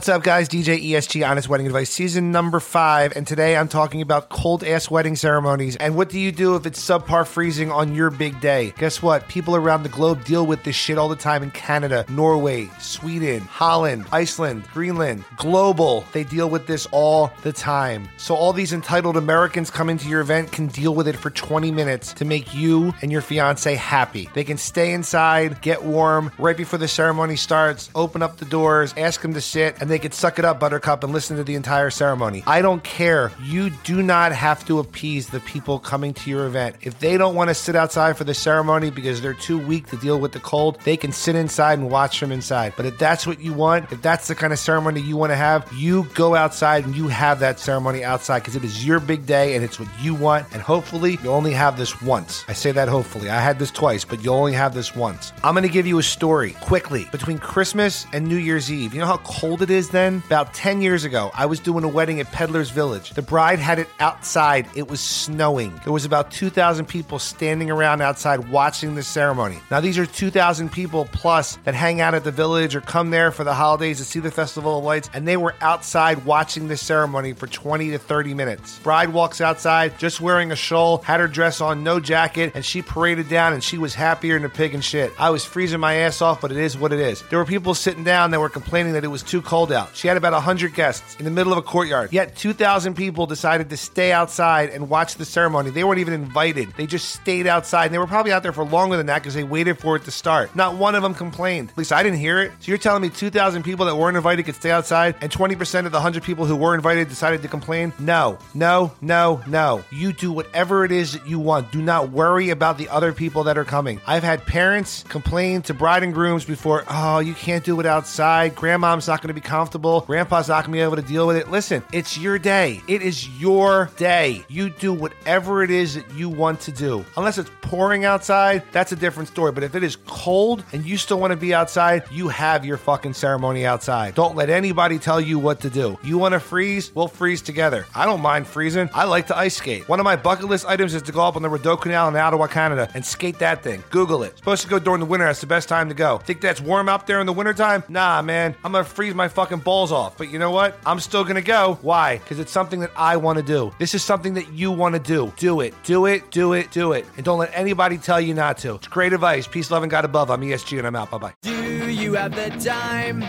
What's up, guys? DJ ESG Honest Wedding Advice, season number five. And today I'm talking about cold ass wedding ceremonies. And what do you do if it's subpar freezing on your big day? Guess what? People around the globe deal with this shit all the time in Canada, Norway, Sweden, Holland, Iceland, Greenland, global. They deal with this all the time. So all these entitled Americans come into your event can deal with it for 20 minutes to make you and your fiance happy. They can stay inside, get warm right before the ceremony starts, open up the doors, ask them to sit, and they could suck it up, Buttercup, and listen to the entire ceremony. I don't care. You do not have to appease the people coming to your event. If they don't want to sit outside for the ceremony because they're too weak to deal with the cold, they can sit inside and watch from inside. But if that's what you want, if that's the kind of ceremony you want to have, you go outside and you have that ceremony outside because it is your big day and it's what you want. And hopefully, you only have this once. I say that hopefully. I had this twice, but you only have this once. I'm going to give you a story quickly between Christmas and New Year's Eve. You know how cold it is then? About 10 years ago, I was doing a wedding at Peddler's Village. The bride had it outside. It was snowing. There was about 2,000 people standing around outside watching the ceremony. Now, these are 2,000 people plus that hang out at the village or come there for the holidays to see the Festival of Lights, and they were outside watching the ceremony for 20 to 30 minutes. Bride walks outside just wearing a shawl, had her dress on, no jacket, and she paraded down and she was happier than a pig and shit. I was freezing my ass off, but it is what it is. There were people sitting down that were complaining that it was too cold out. She had about 100 guests in the middle of a courtyard. Yet 2,000 people decided to stay outside and watch the ceremony. They weren't even invited. They just stayed outside. And they were probably out there for longer than that because they waited for it to start. Not one of them complained. At least I didn't hear it. So you're telling me 2,000 people that weren't invited could stay outside and 20% of the 100 people who were invited decided to complain? No, no, no, no. You do whatever it is that you want. Do not worry about the other people that are coming. I've had parents complain to bride and grooms before, oh, you can't do it outside. Grandmom's not going to be comfortable. Grandpa's not going to be able to deal with it. Listen, it's your day. It is your day. You do whatever it is that you want to do. Unless it's pouring outside, that's a different story. But if it is cold and you still want to be outside, you have your fucking ceremony outside. Don't let anybody tell you what to do. You want to freeze? We'll freeze together. I don't mind freezing. I like to ice skate. One of my bucket list items is to go up on the Rideau Canal in Ottawa, Canada and skate that thing. Google it. Supposed to go during the winter. That's the best time to go. Think that's warm out there in the wintertime? Nah, man. I'm going to freeze my fucking balls off. But you know what? I'm still to go. Why? Because it's something that I want to do. This is something that you want to do. Do it. Do it. Do it. Do it. And don't let anybody tell you not to. It's great advice. Peace, love, and God above. I'm ESG and I'm out. Bye bye. Do you have the time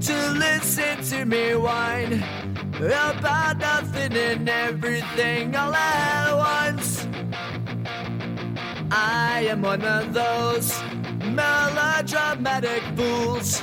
to listen to me whine about nothing and everything all at once? I am one of those melodramatic fools,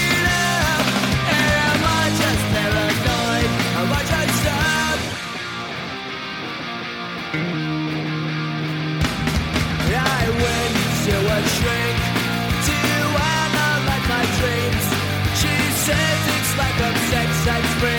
a